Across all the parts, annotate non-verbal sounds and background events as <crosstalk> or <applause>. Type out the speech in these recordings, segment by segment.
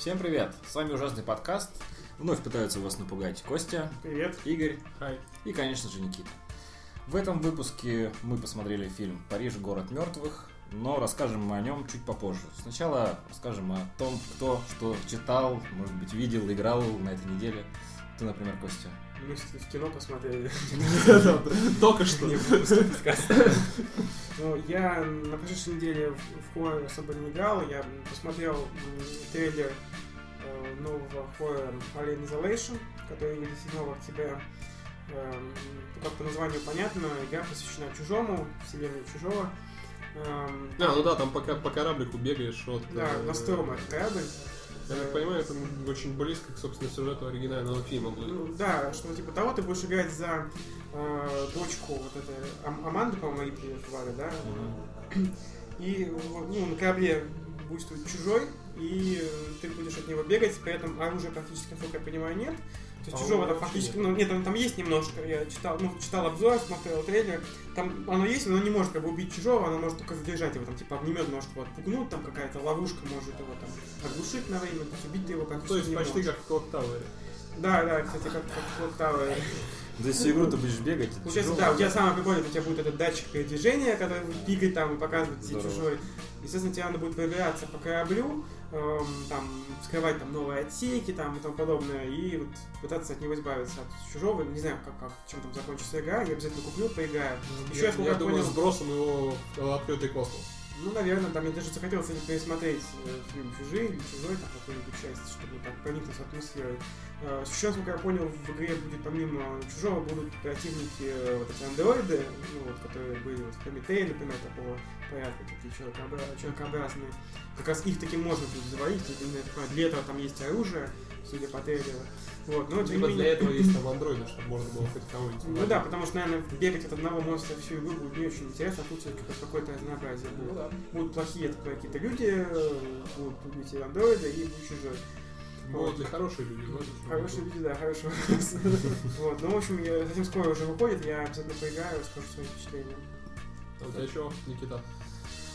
Всем привет! С вами ужасный подкаст. Вновь пытаются вас напугать Костя, Привет. Игорь Хай. и, конечно же, Никита. В этом выпуске мы посмотрели фильм «Париж. Город мертвых», но расскажем мы о нем чуть попозже. Сначала расскажем о том, кто что читал, может быть, видел, играл на этой неделе. Ты, например, Костя. Мы в кино посмотрели. <laughs> Только что. Не. <laughs> Ну, я на прошедшей неделе в хоррор особо не играл. Я посмотрел трейлер э, нового хоррора Alien Isolation, который выйдет 7 октября. Эм, Как по названию понятно, игра посвящена чужому, вселенной чужого. Эм, А, ну да, там пока по кораблику бегаешь от... Да, э, Нострома корабль. Я так понимаю, это очень близко к, собственно, сюжету оригинального фильма будет. Ну, да, что типа того ты будешь играть за э, дочку вот этой Ам- Аманды, по-моему, звали, да? И вот, ну, на корабле буйствует чужой, и э, ты будешь от него бегать, при этом оружия практически, насколько я понимаю, нет. То есть А чужого там фактически, нет. ну нет, там, там есть немножко, я читал, ну, читал обзор, смотрел трейлер, там оно есть, но оно не может как бы убить чужого, оно может только задержать его, там типа огнемет может его отпугнуть, там какая-то ловушка может его там оглушить на время, то есть убить ты его практически То есть не почти можешь. как в Clock Tower. Да, да, кстати, как, как Clock Tower. То есть всю игру ты будешь бегать. Получается, да, у тебя самое прикольное, у тебя будет этот датчик передвижения, который будет там и показывать тебе чужой. Естественно, тебе надо будет пробираться по кораблю, эм, там, вскрывать там новые отсеки там и тому подобное, и вот пытаться от него избавиться от чужого. Не знаю, как, как чем там закончится игра, я обязательно куплю, поиграю. Еще я, я, я думаю, понял, сбросом его в открытый космос. ну, наверное, там мне даже захотелось пересмотреть э, фильм «Чужие» или «Чужой», там какую-нибудь часть, чтобы так проникнуться атмосферой. Э, Сейчас, насколько я понял, в игре будет помимо «Чужого» будут противники э, вот эти андроиды, ну, вот, которые были вот, в Прометее, например, такого порядка, такие человекообра- человекообразные. Как раз их таким можно будет завалить, для этого там есть оружие, судя по трейлеру. Вот, но, тем Либо не для менее- этого есть там андроиды, чтобы можно было хоть кого-нибудь. ну да, потому что, наверное, бегать от одного монстра всю игру будет не очень интересно, а тут все-таки какое-то разнообразие будет. Ну да. Будут плохие какие-то люди, э, будут эти андроиды и будет чужой. Будут ли хорошие люди? ну, Хорошие люди, да, хороший вопрос. Вот, ну, в общем, я- совсем скоро уже выходит, я обязательно поиграю, скажу свои впечатления. А у тебя что, Никита?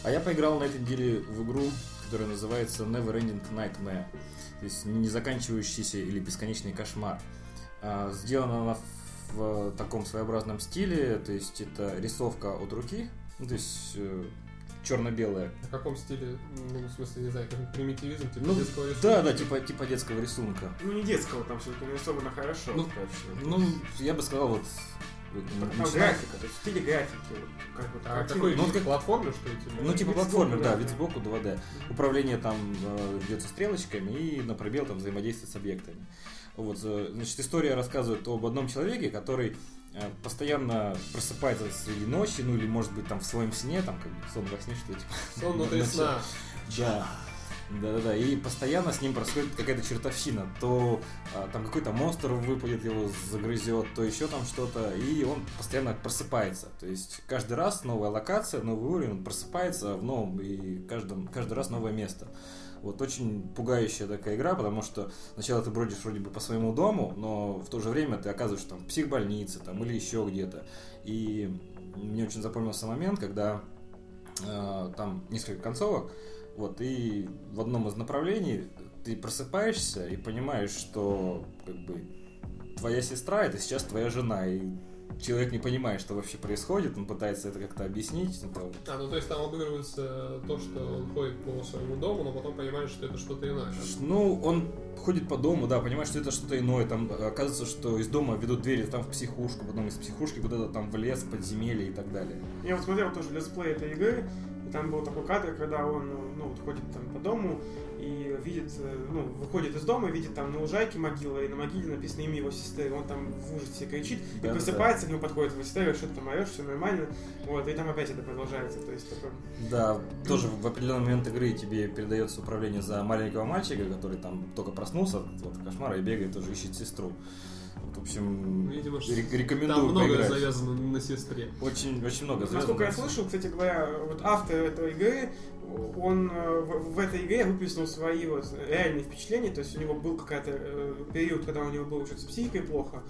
А я поиграл на этой неделе в игру, которая называется Never Ending Nightmare. То есть не заканчивающийся или бесконечный кошмар. А, Сделана она в, в таком своеобразном стиле, то есть это рисовка от руки, ну, то есть черно-белая. В каком стиле? Ну, в смысле, не знаю, как примитивизм, типа Ну, детского рисунка? Да, да, типа, типа детского рисунка. Ну, не детского, там все-таки нарисовано хорошо, Ну, достаточно. Ну, я бы сказал, вот... Там графика, то есть в стиле графики, как вот А какой Ну, как- платформы, что ли? типа? Ну, типа платформер, да, вид сбоку 2D. Управление там э, ведется стрелочками и на пробел там взаимодействие с объектами. Вот, э, значит, история рассказывает об одном человеке, который постоянно просыпается среди ночи, ну или может быть там в своем сне, там как бы сон во сне, что типа. <laughs> Сон внутри сна. Да. Да, да, да. И постоянно с ним происходит какая-то чертовщина. То а, там какой-то монстр выпадет, его загрызет, то еще там что-то. И он постоянно просыпается. То есть каждый раз новая локация, новый уровень, он просыпается в новом, и каждом, каждый раз новое место. Вот очень пугающая такая игра, потому что сначала ты бродишь вроде бы по своему дому, но в то же время ты оказываешься там в психбольнице там, или еще где-то. И мне очень запомнился момент, когда э, там несколько концовок, вот, и в одном из направлений ты просыпаешься и понимаешь, что как бы твоя сестра это сейчас твоя жена, и человек не понимает, что вообще происходит, он пытается это как-то объяснить. ну, там, А, ну то есть там обыгрывается то, что он ходит по своему дому, но потом понимает, что это что-то иное. Ну, он ходит по дому, да, понимает, что это что-то иное. Там э, оказывается, что из дома ведут двери там в психушку, потом из психушки куда-то там в лес, подземелье и так далее. Я вот смотрел тоже летсплей этой игры, и там был такой кадр, когда он ну, вот ходит там по дому и видит, э, ну, выходит из дома, видит там на лужайке могила, и на могиле написано имя его сестры, и он там в ужасе кричит, и Да-да-да. просыпается, к нему подходит его сестра, говорит, что ты там орешь, все нормально, вот, и там опять это продолжается, то есть такое... Да, тоже в определенный момент игры тебе передается управление за маленького мальчика, который там только проснулся от вот, кошмара и бегает, тоже ищет сестру. Вот, в общем, Видимо, что ре- рекомендую Там многое поиграть. завязано на сестре. Очень, очень много Насколько я завязано. слышал, кстати говоря, вот автор этой игры, он э, в, в этой игре выплеснул свои вот реальные впечатления, то есть у него был какой-то э, период, когда у него было что-то с психикой плохо,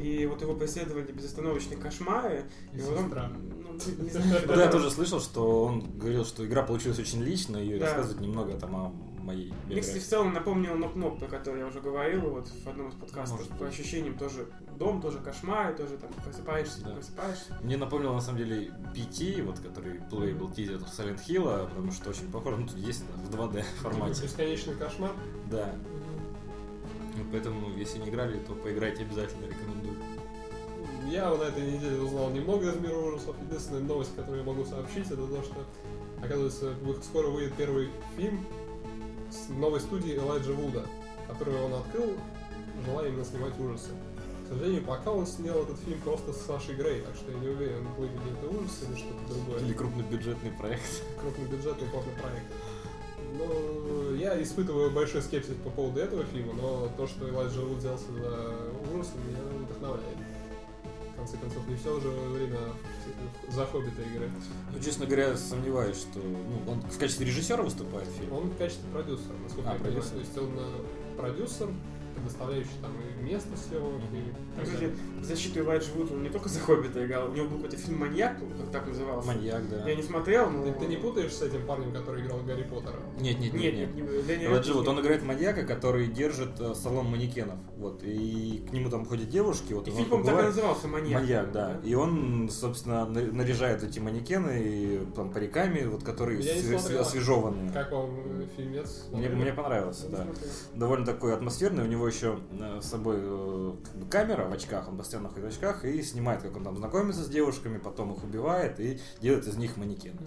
и вот его преследовали безостановочные кошмары. И сестра. ну, не <laughs> знаю, Да, я тоже слышал, что он говорил, что игра получилась очень личной и Да. рассказывает немного там о моей Мне, кстати, биографии. в целом напомнил Ноп-Ноп, про который я уже говорил вот в одном из подкастов. Может По быть. ощущениям тоже дом, тоже кошмар, тоже там просыпаешься, Да. не просыпаешься. Мне напомнил, на самом деле, PT, вот, который плейбл тизер Silent Hill, потому что очень похоже, ну, тут есть в 2D формате. Бесконечный кошмар. Да. Ну, Поэтому, если не играли, то поиграйте обязательно, рекомендую. Я на этой неделе узнал немного из мира ужасов. Единственная новость, которую я могу сообщить, это то, что, оказывается, скоро выйдет первый фильм с новой студии Элайджа Вуда, которую он открыл, желая именно снимать ужасы. К сожалению, пока он снял этот фильм просто с Сашей Грей, так что я не уверен, будет ли это ужас или что-то другое. Или крупнобюджетный проект. крупнобюджетный порно-проект. Ну, я испытываю большой скепсис по поводу этого фильма, но то, что Элайджа Вуд взялся за ужасы, меня вдохновляет. Конце концов, не все уже время за Хоббита играть. Ну, честно говоря, сомневаюсь, что ну, он в качестве режиссера выступает в фильме. Он в качестве продюсера, насколько А, я понимаю. продюсер. То есть он э, продюсер, предоставляющий там и место съемок, и Кстати, в защиту Элайджа Вуда он не только за Хоббита играл, у него был какой-то фильм «Маньяк», как так назывался. Маньяк, да. Я не смотрел, но... Ты, ты не путаешь с этим парнем, который играл Гарри Поттера? Нет, нет, Нет, нет, нет, нет. Элайджа Вуд, он играет маньяка, который держит э, салон манекенов. Вот, и к нему там ходят девушки, вот И фильм, по-моему, так и назывался «Маньяк». Маньяк, да. И он, собственно, на- наряжает эти манекены и, там, париками, вот, которые освежеванные. Как вам э, фильмец? Мне, мне понравился, да. Довольно такой атмосферный. У него еще э, с собой э, как бы камера в очках, он постоянно ходит в очках и снимает, как он там знакомится с девушками, потом их убивает и делает из них манекены.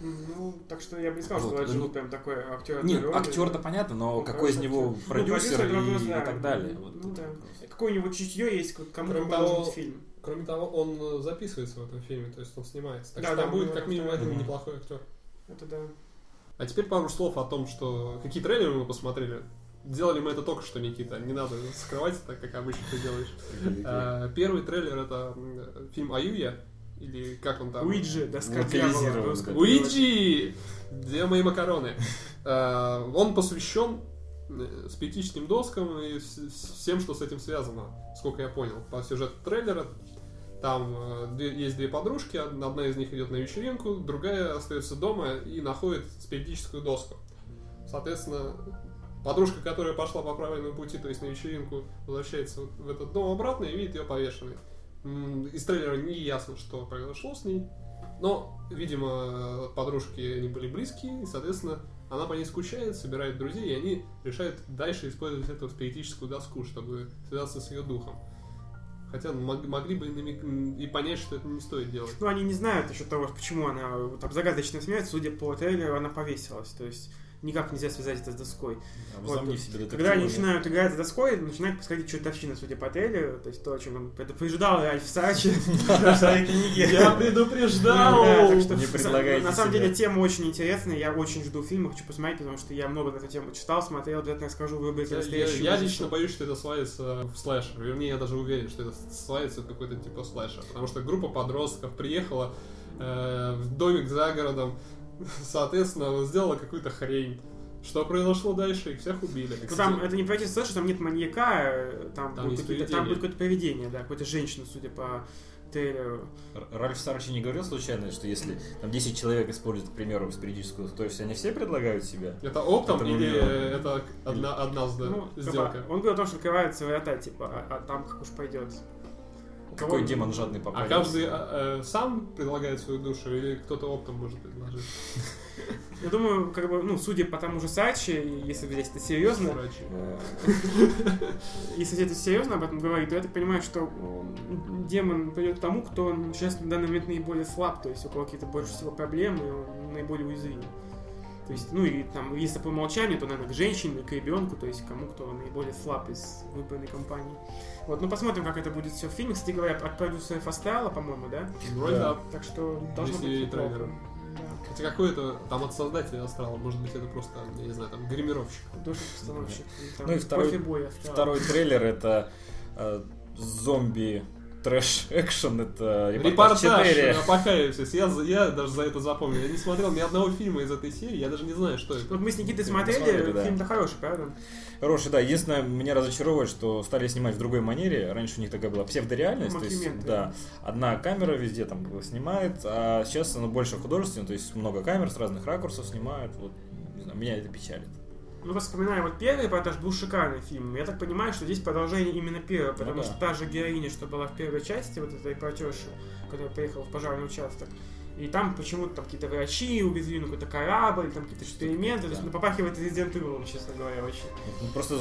Ну, так что я бы не сказал, Вот, что Элайджа ну, прям такой актер. Нет, актер-то понятно, но Ну, какой из него актер. Ну, продюсер, продюсер, и, вопрос, да. и так далее. Вот Ну да. Какое у него чутье есть, кому Кроме того, быть фильм. Кроме того, он э, записывается в этом фильме, то есть он снимается. Так Да, что да, там будет как минимум один неплохой актер. Это да. А теперь пару слов о том, что какие трейлеры мы посмотрели. Делали мы это только что, Никита. Не надо скрывать так, как обычно ты делаешь. А, Первый трейлер это фильм Аюя, или как он там? Уиджи, доска дьявола. да. переводе. Уиджи! Где мои макароны? А, Он посвящен спиритическим доскам и вс- всем, что с этим связано, сколько я понял. По сюжету трейлера там э, две- есть две подружки, од- одна из них идет на вечеринку, другая остается дома и находит спиритическую доску. Соответственно, подружка, которая пошла по правильному пути, то есть на вечеринку, возвращается в этот дом обратно и видит ее повешенной. Из трейлера не ясно, что произошло с ней, но, видимо, подружки они были близкие, и, соответственно, она по ней скучает, собирает друзей, и они решают дальше использовать эту спиритическую доску, чтобы связаться с ее духом. Хотя мог- могли бы и понять, что это не стоит делать. Ну, они не знают еще того, почему она вот так загадочно смеется. Судя по трейлеру, она повесилась. То есть никак нельзя связать это с доской. Возомнив себе детектива, Когда они да. начинают играть с доской, начинает происходить чертовщина, судя по трейлеру. То есть то, о чем он предупреждал Ральф Сачи в своей книге. предупреждал! Да, так что Не на- самом деле тема очень интересная, я очень жду фильма, хочу посмотреть, потому что я много на эту тему читал, смотрел, обязательно выберите Я, я- настоящий я лично боюсь, что это свалится в слэшер. Вернее, я даже уверен, что это свалится в какой-то типа слэшер. Потому что группа подростков приехала э, в домик за городом, <laughs> соответственно, сделала какую-то хрень. Что произошло дальше? Их всех убили. Ну, там это не пройти слэшер, там нет маньяка, э, там, Там будет какие-то- там будет какое-то поведение, да, какой-то женщина, судя по трейлеру. Ральф Сарчи не говорил случайно, что если там 10 человек используют, к примеру, спиритическую, то есть они все предлагают себя? Это оптом Это или это одна, одна Ну, сделка? он говорил о том, что открываются врата, типа, а, а там как уж пойдет. Какой Кого- демон жадный А попадет? каждый э, э, сам предлагает свою душу или кто-то оптом может предложить? <laughs> Я думаю, как бы, ну, судя по тому же Сачи, если взять это серьезно. Э, <laughs> если взять это серьезно об этом говорить, то я так понимаю, что демон придет к тому, кто сейчас на данный момент наиболее слаб, то есть у кого какие-то больше всего проблемы, он наиболее уязвим. То есть, ну и там, если по умолчанию, то, наверное, к женщине, к ребенку, то есть кому, кто наиболее слаб из выбранной компании. Вот, ну посмотрим, как это будет все в фильме. Кстати говоря, от продюсеров Астрала, по-моему, да? Вроде Да. да. Так что должно Если быть трейлер. Да. Хотя какой-то там от создателя Астрала, может быть, это просто, я не знаю, там гримировщик. Художник-постановщик. там, Ну и второй-. Второй трейлер это э, зомби трэш экшен, это репортаж Репортаж 4. <laughs> Апокалипсис. Я, я даже за это запомнил. Я не смотрел ни одного фильма из этой серии, я даже не знаю, что это. Вот мы с Никитой Фильм смотрели, посмотрели, да. фильм-то хороший, правда? Хороший, да. Единственное, меня разочаровывает, что стали снимать в другой манере. Раньше у них такая была псевдореальность. То есть, да, одна камера везде там снимает, а сейчас оно больше художественно, то есть много камер с разных ракурсов снимают. Вот, не знаю, меня это печалит. Ну, вспоминая вот первый эпатаж был шикарный фильм. Я так понимаю, что здесь продолжение именно первого, потому Ну да. что та же героиня, что была в первой части, вот этой репортерша, которая приехала в пожарный участок, и там почему-то там какие-то врачи увезли, ну какой-то корабль, там какие-то эксперименты, то есть Да. ну, попахивает Resident Evil, честно говоря, очень. Ну, Просто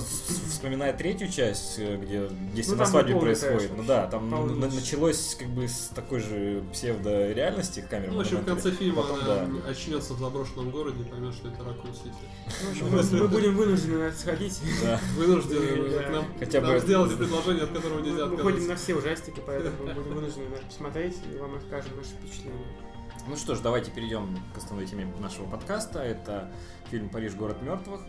вспоминая третью часть, э, где действие Ну, на свадьбе происходит, трэш ну да, там на- началось как бы с такой же псевдо-реальности камеры. Ну, в общем, в конце фильма Потом, она да. очнется в заброшенном городе и поймет, что это Ракун Сити. Ну, в общем, мы, будем вынуждены на это сходить. Да. Вынуждены Да. Хотя бы- сделали предложение, от которого нельзя мы ходим отказаться. на все ужастики, поэтому мы будем вынуждены на это посмотреть и вам расскажем наши впечатления. Ну что ж, давайте перейдем к основной теме нашего подкаста. Это фильм «Париж. Город мертвых».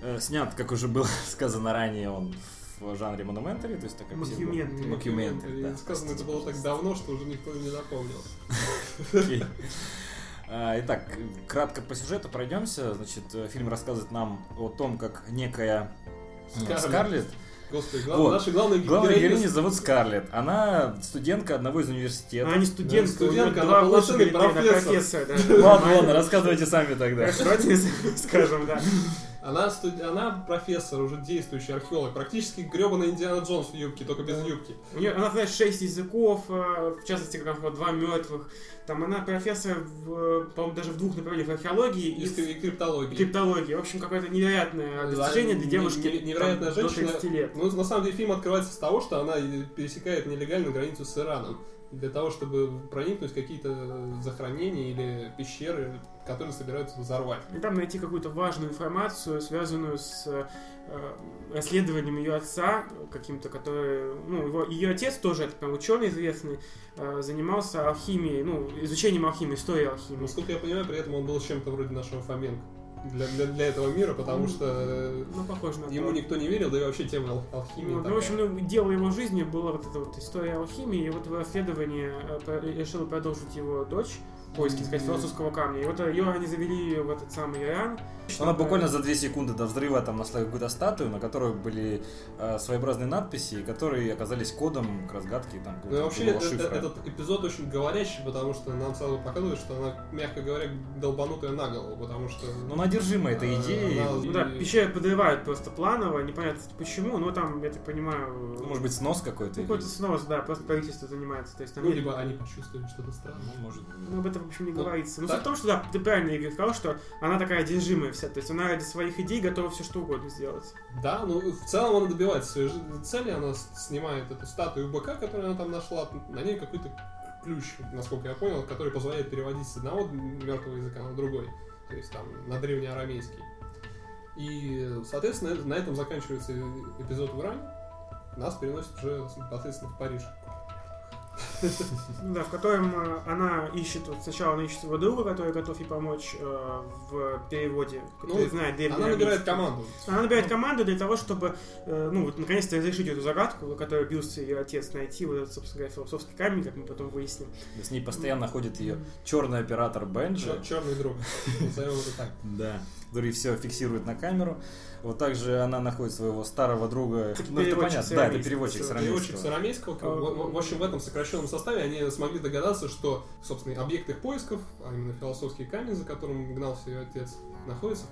Э, Снят, как уже было <laughs> сказано ранее, он в жанре монументари, то есть такая псевдо- Мокюментари. Мокюментари, да. Сказано это было так давно, что уже никто не запомнил. А, Итак, кратко по сюжету пройдемся. Значит, э, фильм рассказывает нам о том, как некая Скарлетт. Господи, глав- Вот. наша главная главная героиня героиня зовут Скарлетт. Она студентка одного из университетов. Она не студентка, нее студентка, она полноценный профессор. профессор. да. Ладно, ладно, рассказывайте сами тогда. <laughs> Давайте скажем, да. Она, студ- она профессор, уже действующий археолог, практически гребаный Индиана Джонс в юбке, только без юбки. У нее, она знает шесть языков, э, в частности, как вот два мертвых. Там она профессор, в, по-моему, даже в двух направлениях археологии И, и скри- и криптологии. криптологии. В общем, какое-то невероятное Да, достижение для не- девушки не- невероятная там, женщина. до 30 лет. Ну, на самом деле, фильм открывается с того, что она пересекает нелегальную границу с Ираном. Для того, чтобы проникнуть в какие-то захоронения или пещеры, которые собираются взорвать. И там найти какую-то важную информацию, связанную с э, расследованием ее отца, каким-то, который, ну, его, ее отец тоже, это прям ученый известный, э, занимался алхимией, ну, изучением алхимии, историей алхимии. Насколько я понимаю, при этом он был чем-то вроде нашего Фоменко для, для, для этого мира, потому что э, Ну, похоже на ему то. никто не верил, да и вообще тема ал- алхимии. Ну, такая. в общем, ну, дело его жизни была вот эта вот история алхимии, и вот в расследовании э, решила продолжить его дочь, поиски, так сказать, философского камня. И вот ее они завели в этот самый Иран. Она буквально за две секунды до взрыва там нашла какую-то статую, на которой были э, своеобразные надписи, которые оказались кодом к разгадке там Ну, вообще, другого э- э- шифра. этот эпизод очень говорящий, потому что нам сразу показывают, что она, мягко говоря, долбанутая на голову, потому что... Ну, она одержима этой Э, идеей. она- Ну да, пещеры подрывают просто планово, непонятно почему, но там, я так понимаю... Ну, может быть, снос какой-то. ну, какой-то снос, да, просто правительство занимается. То есть там Ну, нет- либо они почувствовали что-то странное. Ну, может быть. Ну, об этом, в общем, не Ну, говорится. Но так- суть в том, что, да, ты правильно, Игорь, сказал, что она такая одержимая вся. То есть она ради своих идей готова все что угодно сделать. Да, ну в целом она добивается своей цели, она снимает эту статую быка, которую она там нашла, на ней какой-то ключ, насколько я понял, который позволяет переводить с одного мертвого языка на другой, то есть там на древнеарамейский. И, соответственно, на этом заканчивается эпизод в Иране, нас переносит уже непосредственно в Париж. Ну Да, в котором э, она ищет, вот сначала она ищет своего друга, который готов ей помочь э, в переводе, который Ну, знает древний Она набирает команду. Она набирает команду для того, чтобы, э, ну, вот, наконец-то разрешить эту загадку, которую бился ее отец, найти вот этот, собственно говоря, философский камень, как мы потом выясним. С ней постоянно ходит ее черный оператор Бенджи. Черный друг. <laughs> Назовем это так. Да, который все фиксирует на камеру. Вот также она находит своего старого друга. Это ну, это понятно, да, это арамейского. переводчик с Переводчик с арамейского. арамейского. В, общем, в этом сокращенном составе они смогли догадаться, что, собственно, объект их поисков, а именно философский камень, за которым гнался ее отец, находится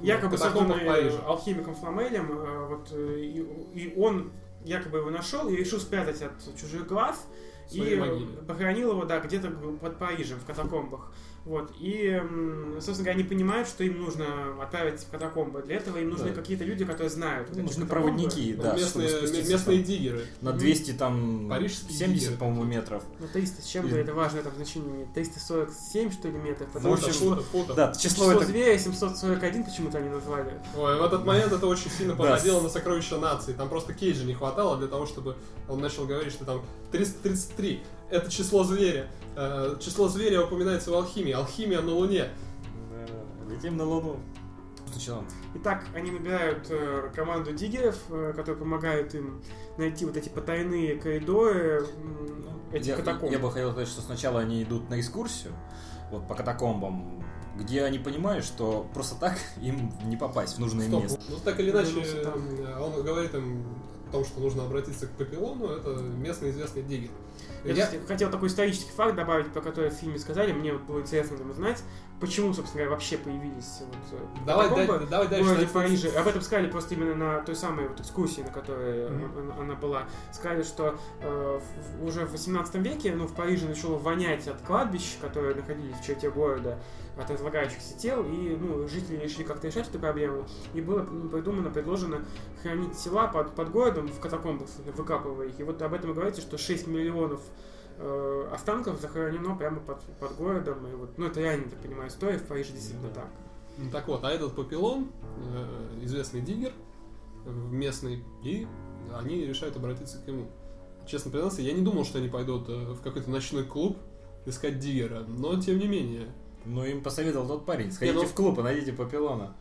в Якобы катакомбах созданный Парижа. алхимиком Фламелем, э, вот, э, и, и он якобы его нашел и решил спрятать от чужих глаз, и своей э, могиле. похоронил его, да, где-то под Парижем, в катакомбах. Вот. И, собственно говоря, они понимают, что им нужно отправиться в катакомбы. Для этого им нужны Да. какие-то люди, которые знают. вот Ну, нужны катакомбы. проводники, Ну, да, местные, местные диггеры. на 200 там Парижские 70, диггеры по-моему, метров. Ну, 300 с чем-то, И- это важное там значение. 347, что ли, метров. Потому Ну, что фото, фото. Да, число число это... зверя 741 почему-то они назвали. Ой, в этот момент это очень сильно походило на сокровища нации. Там просто Кейджа не хватало для того, чтобы он начал говорить, что там 333 это число зверя. Э, Число зверя упоминается в алхимии. Алхимия на Луне. Да, Летим на Луну. Сначала. Итак, они набирают э, команду диггеров, э, которые помогают им найти вот эти потайные коридоры м, этих Я, катакомб. я бы хотел сказать, что сначала они идут на экскурсию, вот по катакомбам, где они понимают, что просто так <laughs> им не попасть в нужное Стоп, место. ну так или иначе, там. э, он говорит им, том, что нужно обратиться к Папилону, это местный известный диггер. Я, Я- кстати, хотел такой исторический факт добавить, про который в фильме сказали. Мне вот было интересно там узнать, почему, собственно говоря, вообще появились вот э, Давай, дай- давай в дальше. городе на- Париже. Об этом сказали просто именно на той самой вот экскурсии, на которой Мгм. она, она была. Сказали, что э, в- уже в 18 веке ну, в Париже начало вонять от кладбищ, которые находились в черте города, от разлагающихся тел, и ну, жители решили как-то решать эту проблему. И было м, придумано, предложено хранить тела под, под городом в катакомбах, выкапывая их. И вот об этом говорится, что 6 миллионов э, останков захоронено прямо под, под городом. И вот, ну, это реально, я так понимаю, история в Париже действительно так. Ну, Так вот, а этот Папилон, э, известный диггер, местный, и они решают обратиться к нему. Честно признаться, я не думал, что они пойдут э, в какой-то ночной клуб искать диггера, но тем не менее. Ну, им посоветовал тот парень. Сходите ну- в клуб и найдите Папилона.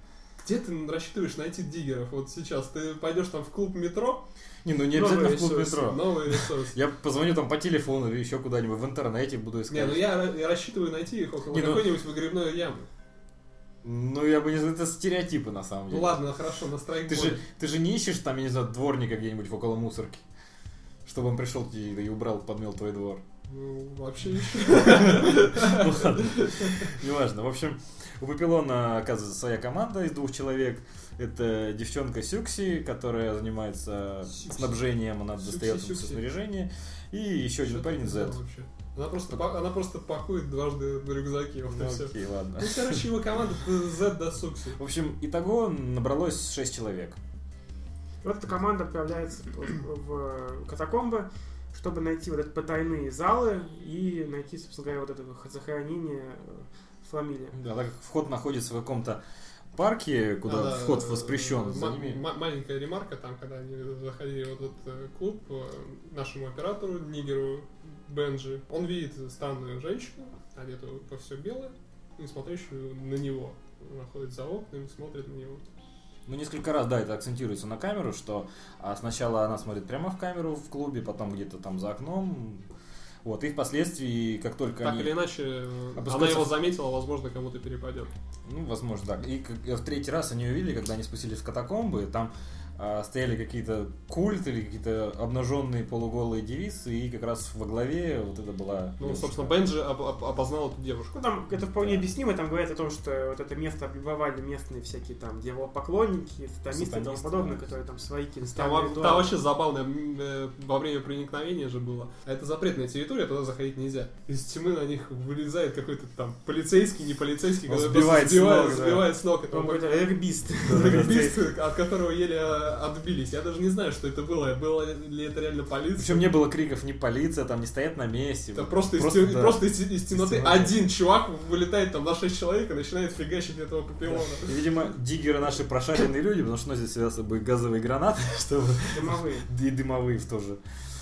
Где ты рассчитываешь найти диггеров вот сейчас? Ты пойдешь там в клуб метро? Не, ну не Новые обязательно в клуб ресурсы, метро. Новый ресурс. Я позвоню там по телефону или еще куда-нибудь в интернете буду искать. Не, ну я, я рассчитываю найти их около ну- какой-нибудь выгребной ямы. Ну, я бы не знаю, это стереотипы на самом деле. Ну ладно, хорошо, на. Ты же, ты же не ищешь там, я не знаю, дворника где-нибудь около мусорки, чтобы он пришел и, и убрал, подмел твой двор. Ну, вообще <laughs> ладно, неважно. В общем, у Папилона оказывается своя команда из двух человек. Это девчонка Сюкси, которая занимается Сюкси. снабжением, она Сюкси, достает ему Сюкси. снаряжение. И еще один парень Зет. Она просто, она просто пакует дважды в рюкзаке, вот Ну, и все. окей, ладно. Ну, короче, его команда Z до Сукси. В общем, итого набралось 6 человек. Вот эта команда отправляется в, в катакомбы, чтобы найти вот эти потайные залы и найти, собственно говоря, вот это захоронение э, фамилии. Да, так как вход находится в каком-то парке, куда Да, вход э, воспрещен, за ними. ма- Маленькая ремарка там, когда они заходили в этот э, клуб, нашему оператору, Нигеру Бенджи, он видит странную женщину, одетую во все белое, и смотрящую на него. Она ходит за окнами, смотрит на него. Ну, несколько раз, да, это акцентируется на камеру, что а, сначала она смотрит прямо в камеру в клубе, потом где-то там за окном. Вот, и впоследствии, как только Так они... или иначе, э, она опускаются его заметила, возможно, кому-то перепадет. Ну, возможно, да. И как- в третий раз они увидели, когда они спустились в катакомбы, там а, стояли какие-то культы или какие-то обнаженные полуголые девицы, и как раз во главе вот это была... Ну, девушка. собственно, Бенджи оп- оп- опознал эту девушку. Ну, там это вполне объяснимо, там говорят о том, что вот это место облюбовали местные всякие там дьяволопоклонники, сатанисты и тому подобное, да. которые там свои какие-то Там, там вообще забавно, м, э, во время проникновения же было. А это запретная территория, туда заходить нельзя. Из тьмы на них вылезает какой-то там полицейский, не полицейский, Он который сбивает сбивает, с ног, да. сбивает с ног Он какой-то регбист. регбист, от которого еле э, отбились. Я даже не знаю, что это было. Было ли это реально полиция? Причем не было криков ни полиция, там не стоят на месте. Это просто, из, просто, тем- да. просто из, из темноты Из один чувак вылетает там на 6 человек и начинает фигачить этого папилона. И, видимо, диггеры наши прошаренные люди, потому что носят всегда с собой газовые гранаты, <laughs> чтобы Дымовые. и дымовые тоже.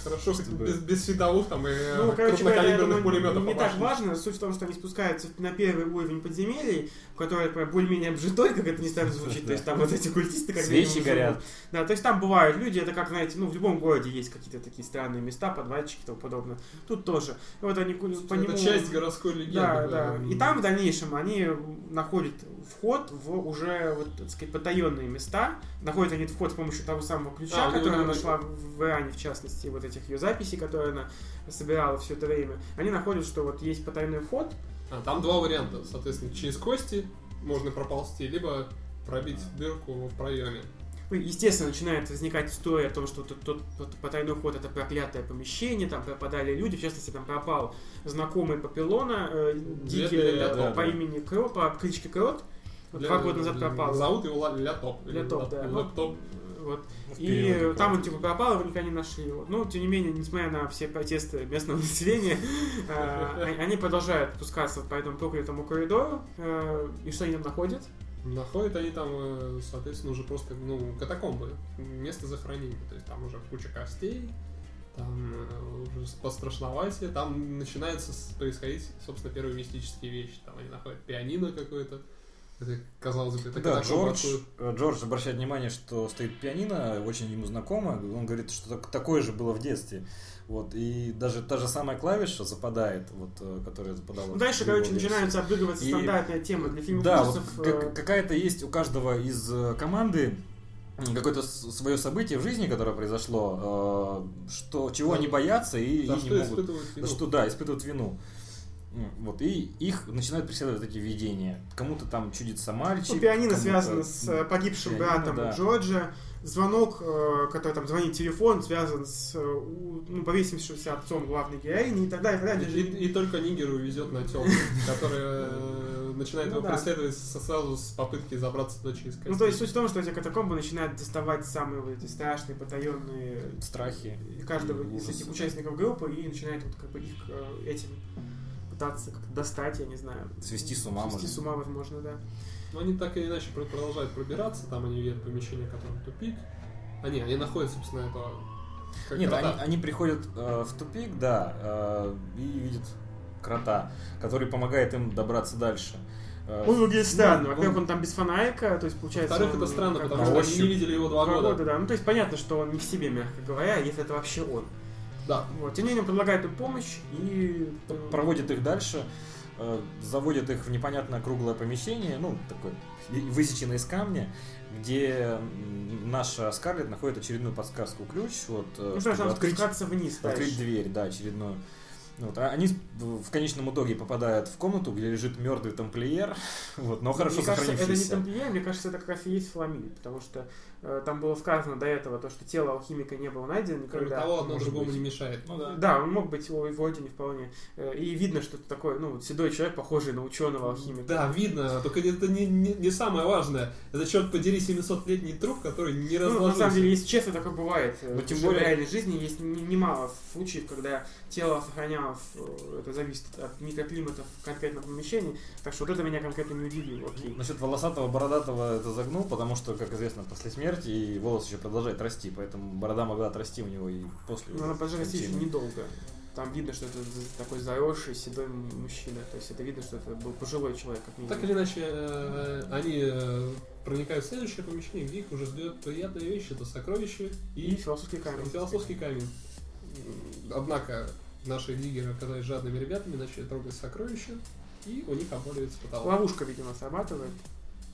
Хорошо, Чтобы- без, без световых там и Ну, короче крупнокалиберных пулеметов не так важно. Суть в том, что они спускаются на первый уровень подземелий, который более-менее обжитой, как это не странно звучит. То есть там вот эти культисты, как Свечи горят. Да, то есть там бывают люди, это как, знаете, ну, в любом городе есть какие-то такие странные места, подвальчики и тому подобное. Тут тоже. Вот они по нему... Это часть городской легенды. Да, да. И там в дальнейшем они находят вход в уже, вот, так сказать, потаенные места. Находят они вход с помощью того самого ключа, А, который она нашла в Иране, в частности, вот этих ее записей, которые она собирала все это время. Они находят, что вот есть потайной вход, А, там два варианта. Соответственно, через кости можно проползти, либо пробить дырку в проеме. Ну, естественно, начинает возникать история о том, что тот, тот- тот потайной ход это проклятое помещение, там пропадали люди, в частности, там пропал знакомый Папилона, э, дикий Для- ля- да, по да. имени Крот, по кличке Крот, Для- два года назад пропал. Зовут его Лятоп. Лятоп, да. Лаптоп. Вот. И там он типа пропал, его никогда не нашли. Вот. Но, тем не менее, несмотря на все протесты местного <laughs> населения, э, они продолжают спускаться по этому проклятому коридору. э, И что они там находят? Находят они там, э, соответственно, уже просто, ну, катакомбы, место захоронения. То есть там уже куча костей, там э, уже пострашноватее, там начинается происходить, собственно, первые мистические вещи. Там они находят пианино какое-то, это, казалось бы, это Да, Джордж, э, Джордж обращает внимание, что стоит пианино, очень ему знакомо. Он говорит, что так- такое же было в детстве. Вот, и даже та же самая клавиша западает, вот, э, которая западала. Ну, дальше, короче, версии. начинаются обыгрываться И- стандартная тема для фильмов Да, вот как- э, какая-то есть у каждого из команды какое-то свое событие в жизни, которое произошло, что, чего Да. они боятся и, и что не могут. вину. Что, да, испытывают вину. Вот, и их начинают преследовать эти видения. Кому-то там чудится мальчик. Ну, пианино связано с э, погибшим Пианино, братом да. Джорджа. Звонок, э, который там звонит телефон, связан с э, ну, повесившимся отцом главной героини и так далее. И, так далее. И, и только Нигеру везет на телку, <laughs> которая э, начинает Ну его преследовать сразу с попытки забраться туда через Ну, то есть суть в том, что эти катакомбы начинают доставать самые вот эти страшные, потаенные Страхи. каждого и из этих участников группы и начинает вот как бы их этим пытаться как-то достать, я не знаю. Свести с ума, Свести может. с ума, возможно, да. Но они так или иначе пр- продолжают пробираться, там они видят помещение, которое тупик. А не, они находят, собственно, этого... как Нет, крота. они, они приходят э, в тупик, да, э, и видят крота, который помогает им добраться дальше. Э, Он выглядит странно. ну, Во-первых, он- он там без фонарика, то есть получается... Во-вторых, он это странно, потому что ощупь. они не видели его два Два года. года, да. Ну, то есть понятно, что он не в себе, мягко говоря, если это вообще он. Да. Вот. Тем не менее, он предлагает им помощь и... проводит их дальше, э, заводит их в непонятное круглое помещение, ну, такое высеченное из камня, где наша Скарлетт находит очередную подсказку ключ, вот, э, Ну, что, чтобы там открыть, вниз открыть дальше. дверь, да, очередную. Вот, а они в конечном итоге попадают в комнату, где лежит мертвый тамплиер, <laughs> вот, но хорошо мне кажется, это не сохранившийся. тамплиер, мне кажется, это как раз и есть фламиль, потому что там было сказано до этого, то, что тело алхимика не было найдено Кроме никогда. того, одно другому быть. не мешает. Ну да. Да, он мог быть его в ордене вполне. Э, И видно, что это такой, ну, седой человек, похожий на ученого алхимика. Да, видно, только это не, не, не самое важное. Это, черт подери, 700-летний труп, который не Ну, разложился. на самом деле, если честно, такое бывает. Э, Ну, тем в более- реальной жизни есть не- немало случаев, когда тело сохранялось, э, это зависит от микроклимата в конкретном помещении, так что вот это меня конкретно не удивило, окей. Насчет волосатого бородатого это загнул, потому что, как известно, после смерти и волос еще продолжает расти, поэтому борода могла отрасти у него и после. Но она поджарости еще кончины. недолго. Там видно, что это такой заросший, седой мужчина. То есть это видно, что это был пожилой человек, как минимум. Так или иначе, э, они э, проникают в следующее помещение, где их уже ждет приятная вещь, это сокровище И и философский камень. философский камень. Однако наши лидеры оказались жадными ребятами, начали трогать сокровища, и у них обваливается потолок. Ловушка, видимо, срабатывает,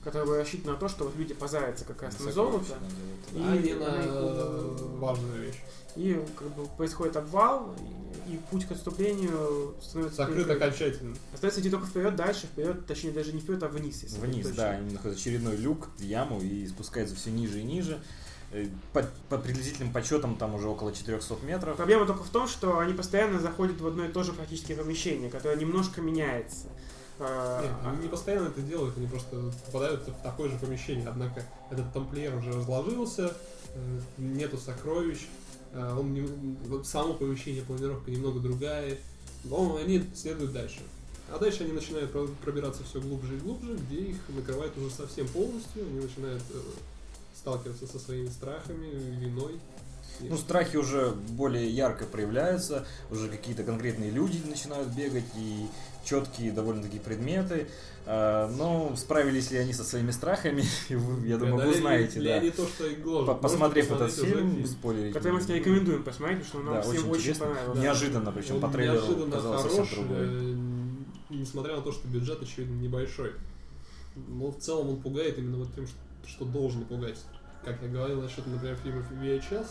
которая была рассчитана на то, что вот люди позарятся как раз на золото, А и не на важную вещь. и как бы происходит обвал, и, и путь к отступлению становится... Закрыт окончательно. Остается идти только вперед, дальше, вперед, точнее даже не вперед, а вниз. если Вниз, да, они находят очередной люк, яму и спускаются все ниже и ниже. Э, По, по приблизительным подсчетам там уже около 400 метров. Проблема только в том, что они постоянно заходят в одно и то же практически помещение, которое немножко меняется. А, Нет, а- не постоянно это делают, они просто попадают в такое же помещение. Однако этот тамплиер уже разложился, э, нету сокровищ, э, он не- само помещение, планировка немного другая, но они следуют дальше. А дальше они начинают про- пробираться все глубже и глубже, где их накрывает уже совсем полностью, они начинают э, сталкиваться со своими страхами, виной. Ну, страхи уже более ярко проявляются, уже какие-то конкретные люди начинают бегать и четкие довольно-таки предметы. А, Но справились ли они со своими страхами, <laughs> вы, я думаю, вы ли да. то, что гложет. Посмотрев этот фильм, фильм. спойлерить. который мы тебе рекомендуем посмотреть, потому что нам Да, всем очень очень, понравилось. Неожиданно, причем Он по трейлеру неожиданно казалось хорош, совсем другой. э, несмотря на то, что бюджет, очевидно, небольшой. Но в целом он пугает именно вот тем, что, что должен пугать. Как я говорил насчет, например, фильмов VHS,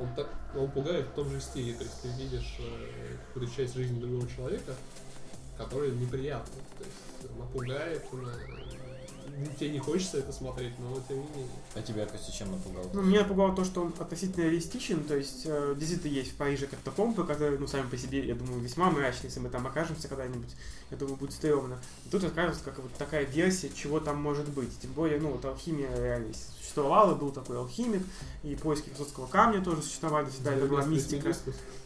он, так, он пугает в том же стиле. То есть ты видишь э, какую-то часть жизни другого человека, которая неприятна. То есть она пугает, она... тебе не хочется это смотреть, но тем не менее. А тебя, Костя, чем напугал? Ну, меня напугало то, что он относительно реалистичен, то есть э, действительно есть в Париже катакомбы, которые, ну, сами по себе, я думаю, весьма мрачные, если мы там окажемся когда-нибудь, я думаю, будет стрёмно. И тут оказывается как вот такая версия, чего там может быть. Тем более, ну, вот алхимия реально существовала, был такой алхимик, и поиски Высоцкого камня тоже существовали всегда, это была мистика.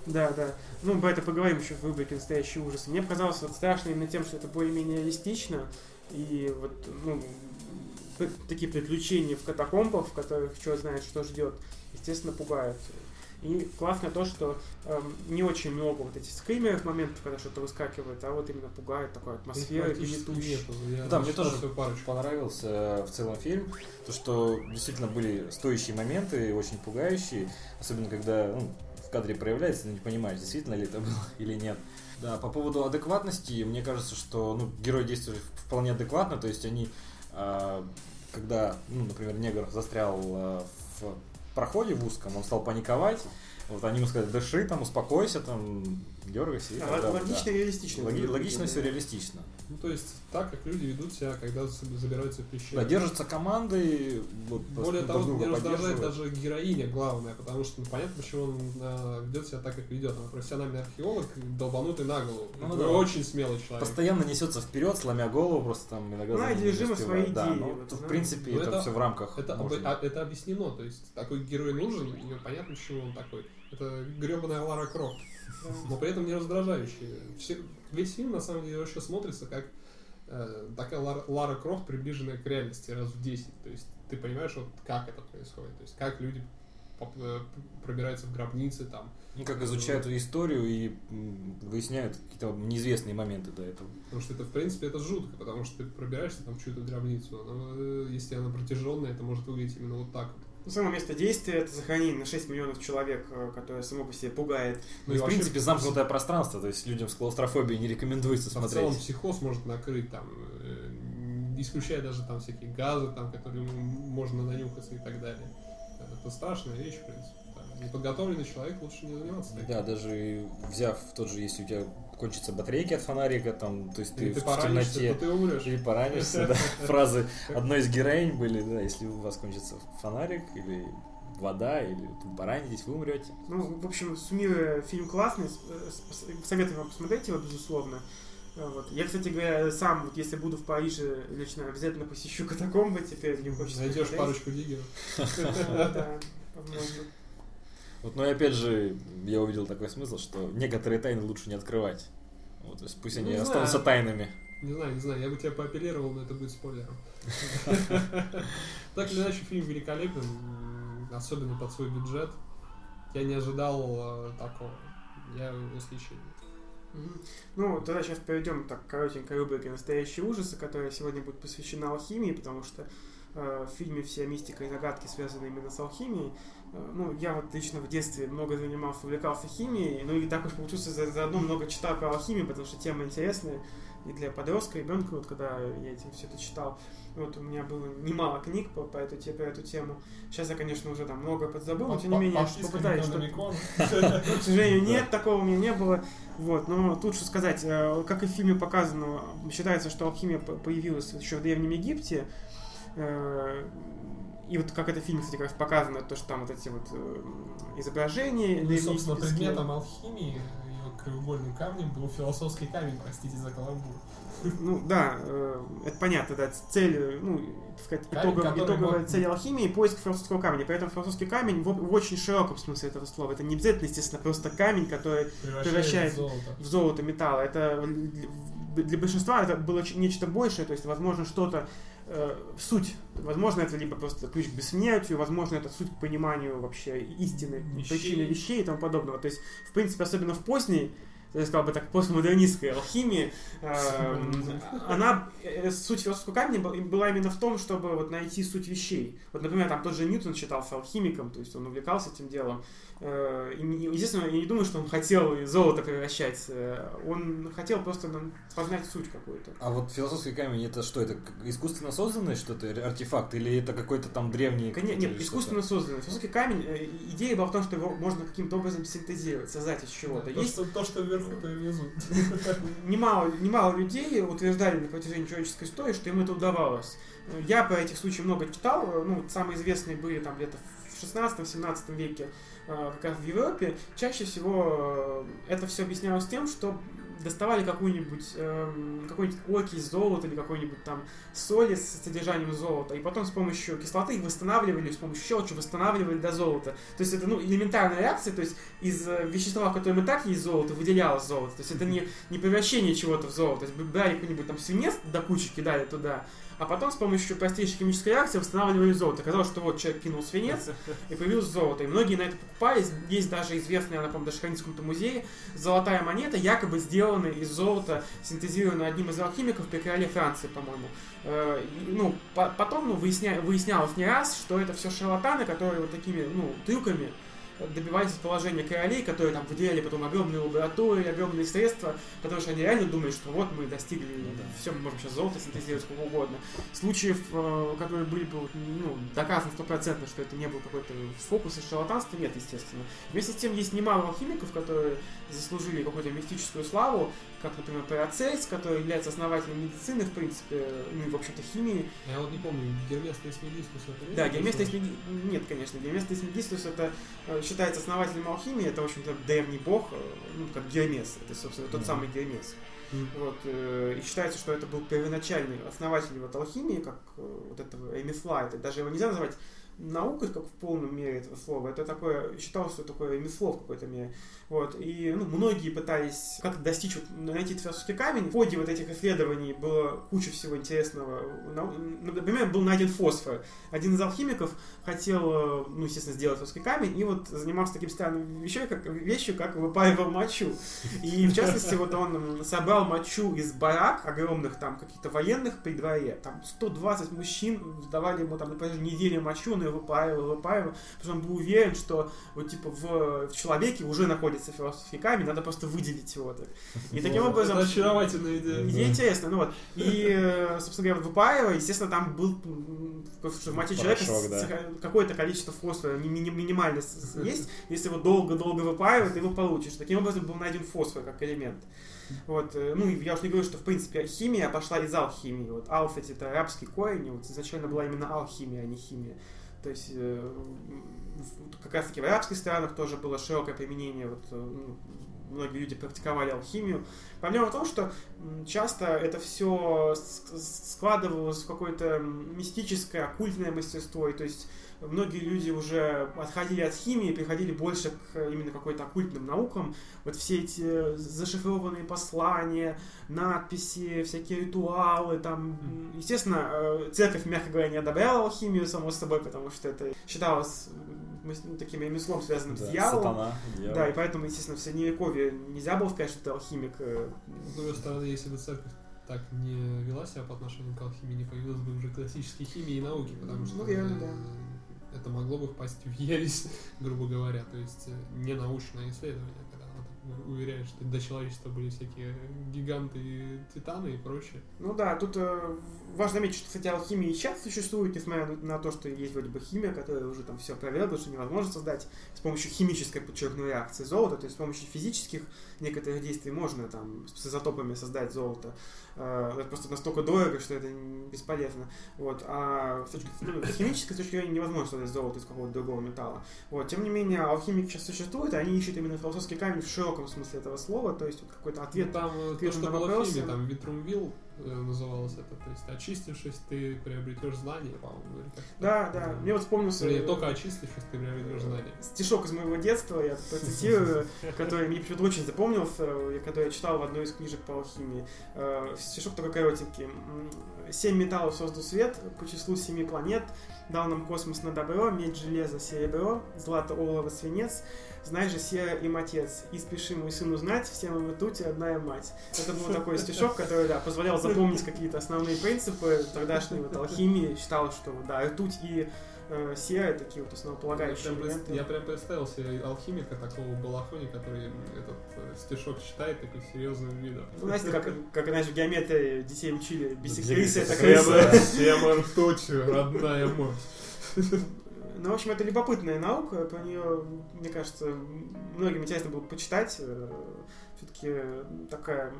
Да, да. Ну, про это поговорим еще в рубрике «Настоящий ужас». Мне показалось вот страшно именно тем, что это более-менее реалистично, и вот, ну, такие приключения в катакомбах, в которых черт знает, что ждет, естественно, пугают. И классно то, что эм, не очень много вот этих скримеров моментов, когда что-то выскакивает, а вот именно пугает такой атмосферой гнетущей. Да, мне тоже парочку. понравился э, в целом фильм. То, что действительно были стоящие моменты, очень пугающие. Особенно, когда ну, в кадре проявляется, но не понимаешь, действительно ли это было или нет. Да, по поводу адекватности, мне кажется, что ну, герои действуют вполне адекватно, то есть они а, когда, ну, например, негр застрял э, в проходе в узком, он стал паниковать, вот они ему сказали, дыши, там, успокойся, там, дергайся. И А, тогда, логично да. и реалистично. Логи- логично все реалистично. Ну, то есть, так, как люди ведут себя, когда забираются в пещеру. Да, держатся команды, вот, Более друг того, меня раздражает даже героиня главная, потому что ну, понятно, почему он а, ведет себя так, как ведет. Она профессиональный археолог, долбанутый на голову. Ну да. очень смелый человек. Постоянно несется вперед, сломя голову, просто там иногда... Не одержима своей Да, идеей, ну, вот в принципе, Ну, это, это- все в рамках. Это, об- а- это объяснено, то есть такой герой нужен, и понятно, почему он такой. Это гребаная Лара Крофт. Но при этом не раздражающий. Все- весь фильм на самом деле вообще смотрится как э, такая Лара, Лара Крофт, приближенная к реальности раз в 10. То есть ты понимаешь, вот как это происходит, то есть как люди э, пробираются в гробницы там. Ну, как изучают историю и выясняют какие-то неизвестные моменты до этого. Потому что это, в принципе, это жутко, потому что ты пробираешься там в чью-то гробницу. Она, э, если она протяженная, это может выглядеть именно вот так вот. Ну, само место действия это захоронение на 6 миллионов человек, э, которое само по себе пугает. Ну, и, в вообще принципе, замкнутое пространство, то есть людям с клаустрофобией не рекомендуется А в целом смотреть. психоз может накрыть там, э, исключая даже там всякие газы, там, которые можно нанюхаться и так далее. Это страшная вещь, в принципе. Неподготовленный человек лучше не заниматься таким. Да, даже и взяв тот же, если у тебя кончатся батарейки от фонарика, там, то есть ты, ты в темноте ты умрешь. или поранишься, да, <laughs> фразы одной из героинь были, да, если у вас кончится фонарик или вода, или поранитесь, вы умрете. Ну, в общем, суммируя, фильм классный, э, советую вам посмотреть его, безусловно. Э, Вот. Я, кстати говоря, сам, вот, если буду в Париже лично, обязательно посещу <laughs> катакомбы, теперь мне хочется Найдешь парочку диггеров. <laughs> Да, возможно. Вот, но и опять же, я увидел такой смысл, что некоторые тайны лучше не открывать. Вот, то есть пусть Ну, они не останутся знаю. тайнами. Не знаю, не знаю, я бы тебя поапеллировал, но это будет спойлером. Так или иначе, фильм великолепен, особенно под свой бюджет. Я не ожидал э, такого. Я в восхищении. Мгм. Ну, тогда сейчас перейдем так коротенько рубрике «Настоящие ужасы», которая сегодня будет посвящена алхимии, потому что в фильме вся мистика и загадки связаны именно с алхимией. Э, ну, я вот лично в детстве много занимался, увлекался химией, ну и так уж получился, за- заодно много читал про алхимию, потому что тема интересная и для подростка, ребенка, вот когда я этим все это читал. Вот у меня было немало книг по, по, эту, по эту тему. Сейчас я, конечно, уже там много подзабыл, но тем не менее попытаюсь ну, <laughs> к сожалению, нет, такого у меня не было. Вот, но тут что сказать, э, как и в фильме показано, считается, что алхимия по- появилась еще в Древнем Египте. Э, И вот как это в фильме, кстати, как раз показано, то, что там вот эти вот э, изображения. Ну, собственно, предметом алхимии, ее краеугольным камнем был философский камень, простите за каламбур. Ну да, э, это понятно, да, цель, ну, так сказать, Камень, итоговая, который итоговая мог- цель алхимии поиск философского камня. При этом философский камень в, в очень широком смысле этого слова. Это не обязательно, естественно, просто камень, который Превращает в золото. в золото, металл. Это для большинства это было нечто большее, то есть, возможно, что-то э, суть. Возможно, это либо просто ключ к бессмертию, возможно, это суть к пониманию вообще истины, Вещей. причины вещей и тому подобного. То есть, в принципе, особенно в поздней, я сказал бы так, постмодернистской алхимии, э, она, э, суть философского камня был- была именно в том, чтобы вот найти суть вещей. Вот, например, там тот же Ньютон считался алхимиком, то есть он увлекался этим делом. Э, естественно, я не думаю, что он хотел золото превращать. э, Он хотел просто нам познать суть какую-то. А вот философский камень это что? Это искусственно созданный что-то, артефакт, или это какой-то там древний... Коне- или Нет, искусственно созданный. Философский камень, э, идея была в том, что его можно каким-то образом синтезировать, создать из чего-то. То, Есть что, то, что вверху, то и внизу. немало, немало людей утверждали на протяжении человеческой истории, что им это удавалось. Я по этих случаях много читал, ну, самые известные были там где-то в 16-17 веке, как раз в Европе. Чаще всего э, это все объяснялось тем, что доставали какую-нибудь эм, какой-нибудь окись золота или какой-нибудь там соли с содержанием золота, и потом с помощью кислоты их восстанавливали, с помощью щелочи восстанавливали до золота. То есть это ну, элементарная реакция, то есть из э, вещества, в котором и так есть золото, выделялось золото. То есть это не, не превращение чего-то в золото. То есть брали какой-нибудь там свинец до кучи, кидали туда, а потом с помощью простейшей химической реакции восстанавливали золото. Оказалось, что вот человек кинул свинец, и появилось золото. И многие на это покупались. Есть даже известная, она, по-моему, даже хранится в каком-то музее, золотая монета, якобы сделанная из золота, синтезированная одним из алхимиков при короле Франции, по-моему. Э, Ну, по- потом ну, выясня- выяснялось не раз, что это все шарлатаны, которые вот такими, ну, трюками добивались положения королей, которые там выделяли потом огромные лаборатории, огромные средства, потому что они реально думали, что вот мы достигли, Ну да. все, мы можем сейчас золото синтезировать сколько угодно. Случаев, э, которые были бы ну, доказаны стопроцентно, что это не был какой-то фокус и шарлатанство, нет, естественно. Вместе с тем есть немало алхимиков, которые заслужили какую-то мистическую славу, как, например, Парацельс, который является основателем медицины, в принципе, ну и, в общем-то, химии. Я вот не помню, Гермес Трисмегистус это Да, Гермес? Трисмеги... Нет, конечно, Гермес Трисмегистус это э, считается основателем алхимии, это, в общем-то, древний бог, э, ну, как Гермес, это, собственно, тот Мгм. самый Гермес. Вот, э, и считается, что это был первоначальный основатель вот алхимии, как э, вот этого ремесла. Это даже его нельзя называть наукой, как в полном мере этого слова. Это такое, считалось, что такое ремесло в какой-то мере. Вот, и ну, многие пытались как достичь, вот, найти философский камень. В ходе вот этих исследований было куча всего интересного. Ну, Например, был найден фосфор. Один из алхимиков хотел, э, ну, естественно, сделать философский камень, и вот занимался таким странным вещью, как, вещью, как выпаривал мочу. И, в частности, вот он собрал мочу из барак огромных там каких-то военных при дворе. Там 120 мужчин давали ему там, например, неделю мочу, он ее выпаривал, выпаривал, потому что он был уверен, что вот типа в, в человеке уже находится философский камень, надо просто выделить его так. И таким Вот, образом... Это очаровательная идея. Идея интересная, ну вот. И, собственно говоря, выпаивая, естественно, там был в моче человека какое-то количество фосфора ми- ми- минимально <laughs> есть. Если его долго-долго выпаивать, ты его получишь. Таким образом был найден фосфор как элемент. Вот, э, ну, я уж не говорю, что, в принципе, химия пошла из алхимии. Вот, ал, кстати, это арабский корень, вот изначально была именно алхимия, а не химия. То есть, э, как раз таки в арабских странах тоже было широкое применение, вот, э, ну, многие люди практиковали алхимию. Проблема в том, что часто это все складывалось в какое-то мистическое, оккультное мастерство, и то есть многие люди уже отходили от химии, переходили больше к э, именно какой-то оккультным наукам. Вот все эти зашифрованные послания, надписи, всякие ритуалы, там, естественно, э, церковь, мягко говоря, не одобряла алхимию, само собой, потому что это считалось ну, таким ремеслом, связанным Да, с дьяволом. Сатана, дьявол. Да, и поэтому, естественно, в средневековье нельзя было сказать, что ты алхимик. э, С другой стороны, если бы церковь так не вела себя по отношению к алхимии, не появилась бы уже классической химии и науки, потому что Ну, реально, э, да. Это могло бы впасть в ересь, <laughs> грубо говоря, то есть э, не научное исследование, уверяет, что до человечества были всякие гиганты, и титаны и прочее. Ну да, тут э, важно заметить, что, кстати, алхимия и сейчас существует, несмотря на, то, что есть вроде бы химия, которая уже там все проверила, что невозможно создать с помощью химической, подчеркну, реакции золота, то есть с помощью физических некоторых действий можно там с изотопами создать золото. Э, это просто настолько дорого, что это бесполезно. Вот. А с, точки, ну, с химической точки зрения невозможно создать золото из какого-то другого металла. Вот. Тем не менее, алхимики сейчас существуют, они ищут именно философский камень в широком смысле этого слова, то есть вот какой-то ответ Ну, там э, то, что было в вопросы. фильме, там Витрумвил э, называлось это, то есть очистившись, ты приобретешь знания, по-моему, или как Да, да. Мне вот вспомнился Вернее, только очистившись, ты приобретешь знания. стишок из моего детства, я процитирую, <laughs> который мне почему-то очень запомнился, который я читал в одной из книжек по алхимии. Э, Стишок такой коротенький. Семь металлов создал свет по числу семи планет, дал нам космос на добро, медь, железо, серебро, злато, олово, свинец, знай же, сера им отец, и спеши мой сын узнать, все мы в ртути, одна мать. Это был такой стишок, который, да, позволял запомнить какие-то основные принципы тогдашней вот алхимии, считал, что, да, ртуть и э, такие вот Я основополагающие прям, пред- элементы. я прям представил себе алхимика такого балахони, который этот э, стишок читает такой серьезным видом. Ну, знаете, как, как раньше в геометрии детей учили, Где бисектриса это крыса? Всем ртуть, родная мать. Ну, в общем, это любопытная наука, про нее, мне кажется, многим интересно было почитать. Все-таки такая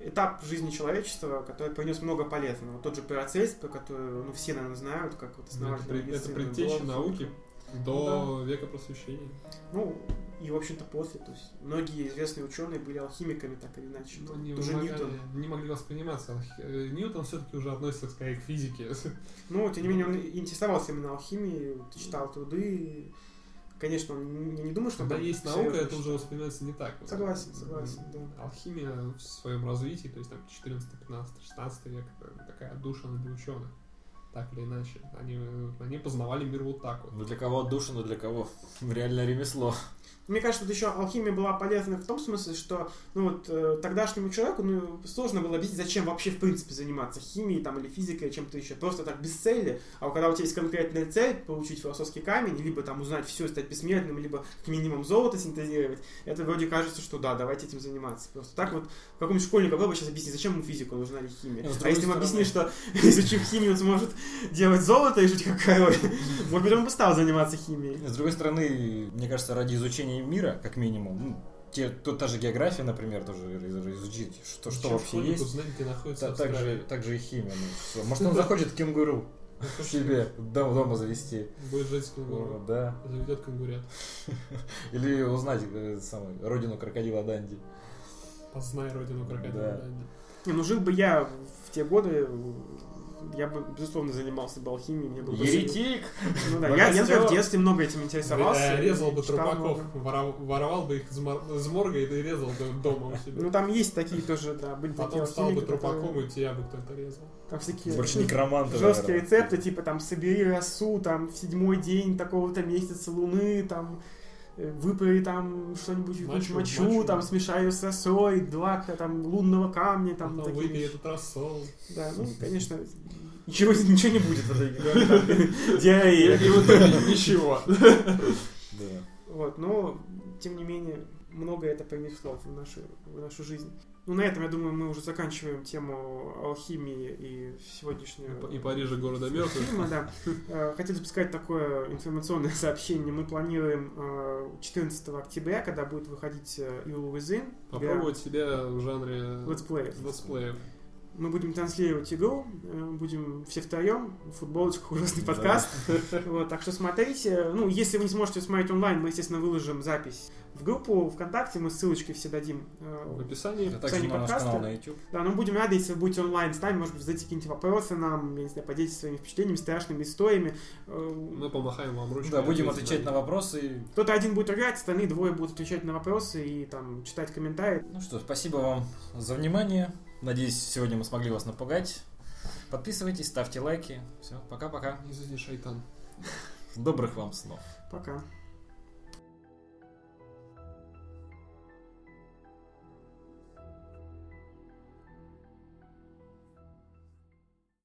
этап жизни человечества, который принес много полезного. Тот же Парацельс, про который ну, все, наверное, знают, как вот Ну, Это, основатель пред- это медицины, предтеча науки до века просвещения. Ну, и, в общем-то, после. То есть, многие известные ученые были алхимиками, так или иначе. Там они Тоже вымогали- Ньютон. не могли восприниматься. Алхи- э, Ньютон все-таки уже относится скорее к физике. Ну, тем не менее, он интересовался именно алхимией, читал труды. Конечно, он не, не думаю, что... Когда есть наука, это уже воспринимается не так. Согласен, согласен, да. Алхимия в своем развитии, то есть там 14, 15, 16 век, это такая отдушина для ученых. Так или иначе. Они, они познавали мир вот так вот. Ну для кого отдушина, для кого <laughs> реально ремесло. Мне кажется, вот еще алхимия была полезна в том смысле, что ну вот э, тогдашнему человеку ну, сложно было объяснить, зачем вообще в принципе заниматься химией там, или физикой, чем-то еще. Просто так без цели. А когда у тебя есть конкретная цель, получить философский камень, либо там узнать все, стать бессмертным, либо как минимум золото синтезировать, это вроде кажется, что да, давайте этим заниматься. Просто так вот какому-нибудь школьнику попробуй сейчас объяснить, зачем ему физику нужна ли химия. А если ему объяснить, что <laughs> изучив химию, он сможет делать золото и жить как король, может быть, он бы стал заниматься химией. С другой стороны, мне кажется, ради изучения мира, как минимум, ну, те, тут та же география, например, тоже из- изучить, что, что Зачем вообще есть. знать, где находится Та- так, Австралия? же, так же и химия. ну. <laughs> Может, он захочет кенгуру Ну, себе дом- дома завести. Будет жить с кенгуру. Да. Заведет кенгурят. <laughs> Или узнать э, самый, родину крокодила Данди. Познай родину крокодила Да. Данди. Не, ну жил бы я в те годы, я бы, безусловно, занимался бы алхимией. Мне было бы Еретик! Ну да, я, я, в детстве много этим интересовался. Э, Резал бы трупаков, воровал бы их из мор- из морга и резал бы дома у себя. Ну там есть такие тоже, да, были такие Потом стал бы трупаком, и тебя бы кто-то резал. Там всякие Больше некроманты, жесткие рецепты, типа там собери росу, там в седьмой день такого-то месяца луны, там выпари там что-нибудь, Мочу, мочу, мочу. там смешай ее с росой, два там лунного камня, там Потом такие выпей этот рассол. Да, ну, конечно, ничего, ничего не будет в итоге. Там, Диарея. И в итоге ничего. <laughs> Да. Вот, но, тем не менее, много это принесло в нашу, в нашу жизнь. Ну, на этом, я думаю, мы уже заканчиваем тему алхимии и сегодняшнюю... И Парижа города мертвых. фильма, да. Э, Хотел запускать такое информационное <laughs> сообщение. Мы планируем э, 14 октября, когда будет выходить э, Evil Within, игра Попробовать себя в жанре летсплеев. летсплеев. Мы будем транслировать игру, э, будем все втроем, футболочка, ужасный Да. подкаст. <laughs> Вот, так что смотрите. Ну, если вы не сможете смотреть онлайн, мы, естественно, выложим запись в группу ВКонтакте, мы ссылочки все дадим. э, В описании. А также Описание на наш подкаста. канал на YouTube. Да, но будем рады, если вы будете онлайн с нами, может быть, задайте какие-нибудь вопросы нам, я не знаю, поделитесь своими впечатлениями, страшными историями. Э, Мы помахаем вам ручкой. Да, будем отвечать на вопросы. Кто-то один будет играть, остальные двое будут отвечать на вопросы и там читать комментарии. Ну что, спасибо вам за внимание. Надеюсь, сегодня мы смогли вас напугать. Подписывайтесь, ставьте лайки. Все, пока-пока. Не зади шайтан. Добрых вам снов. Пока.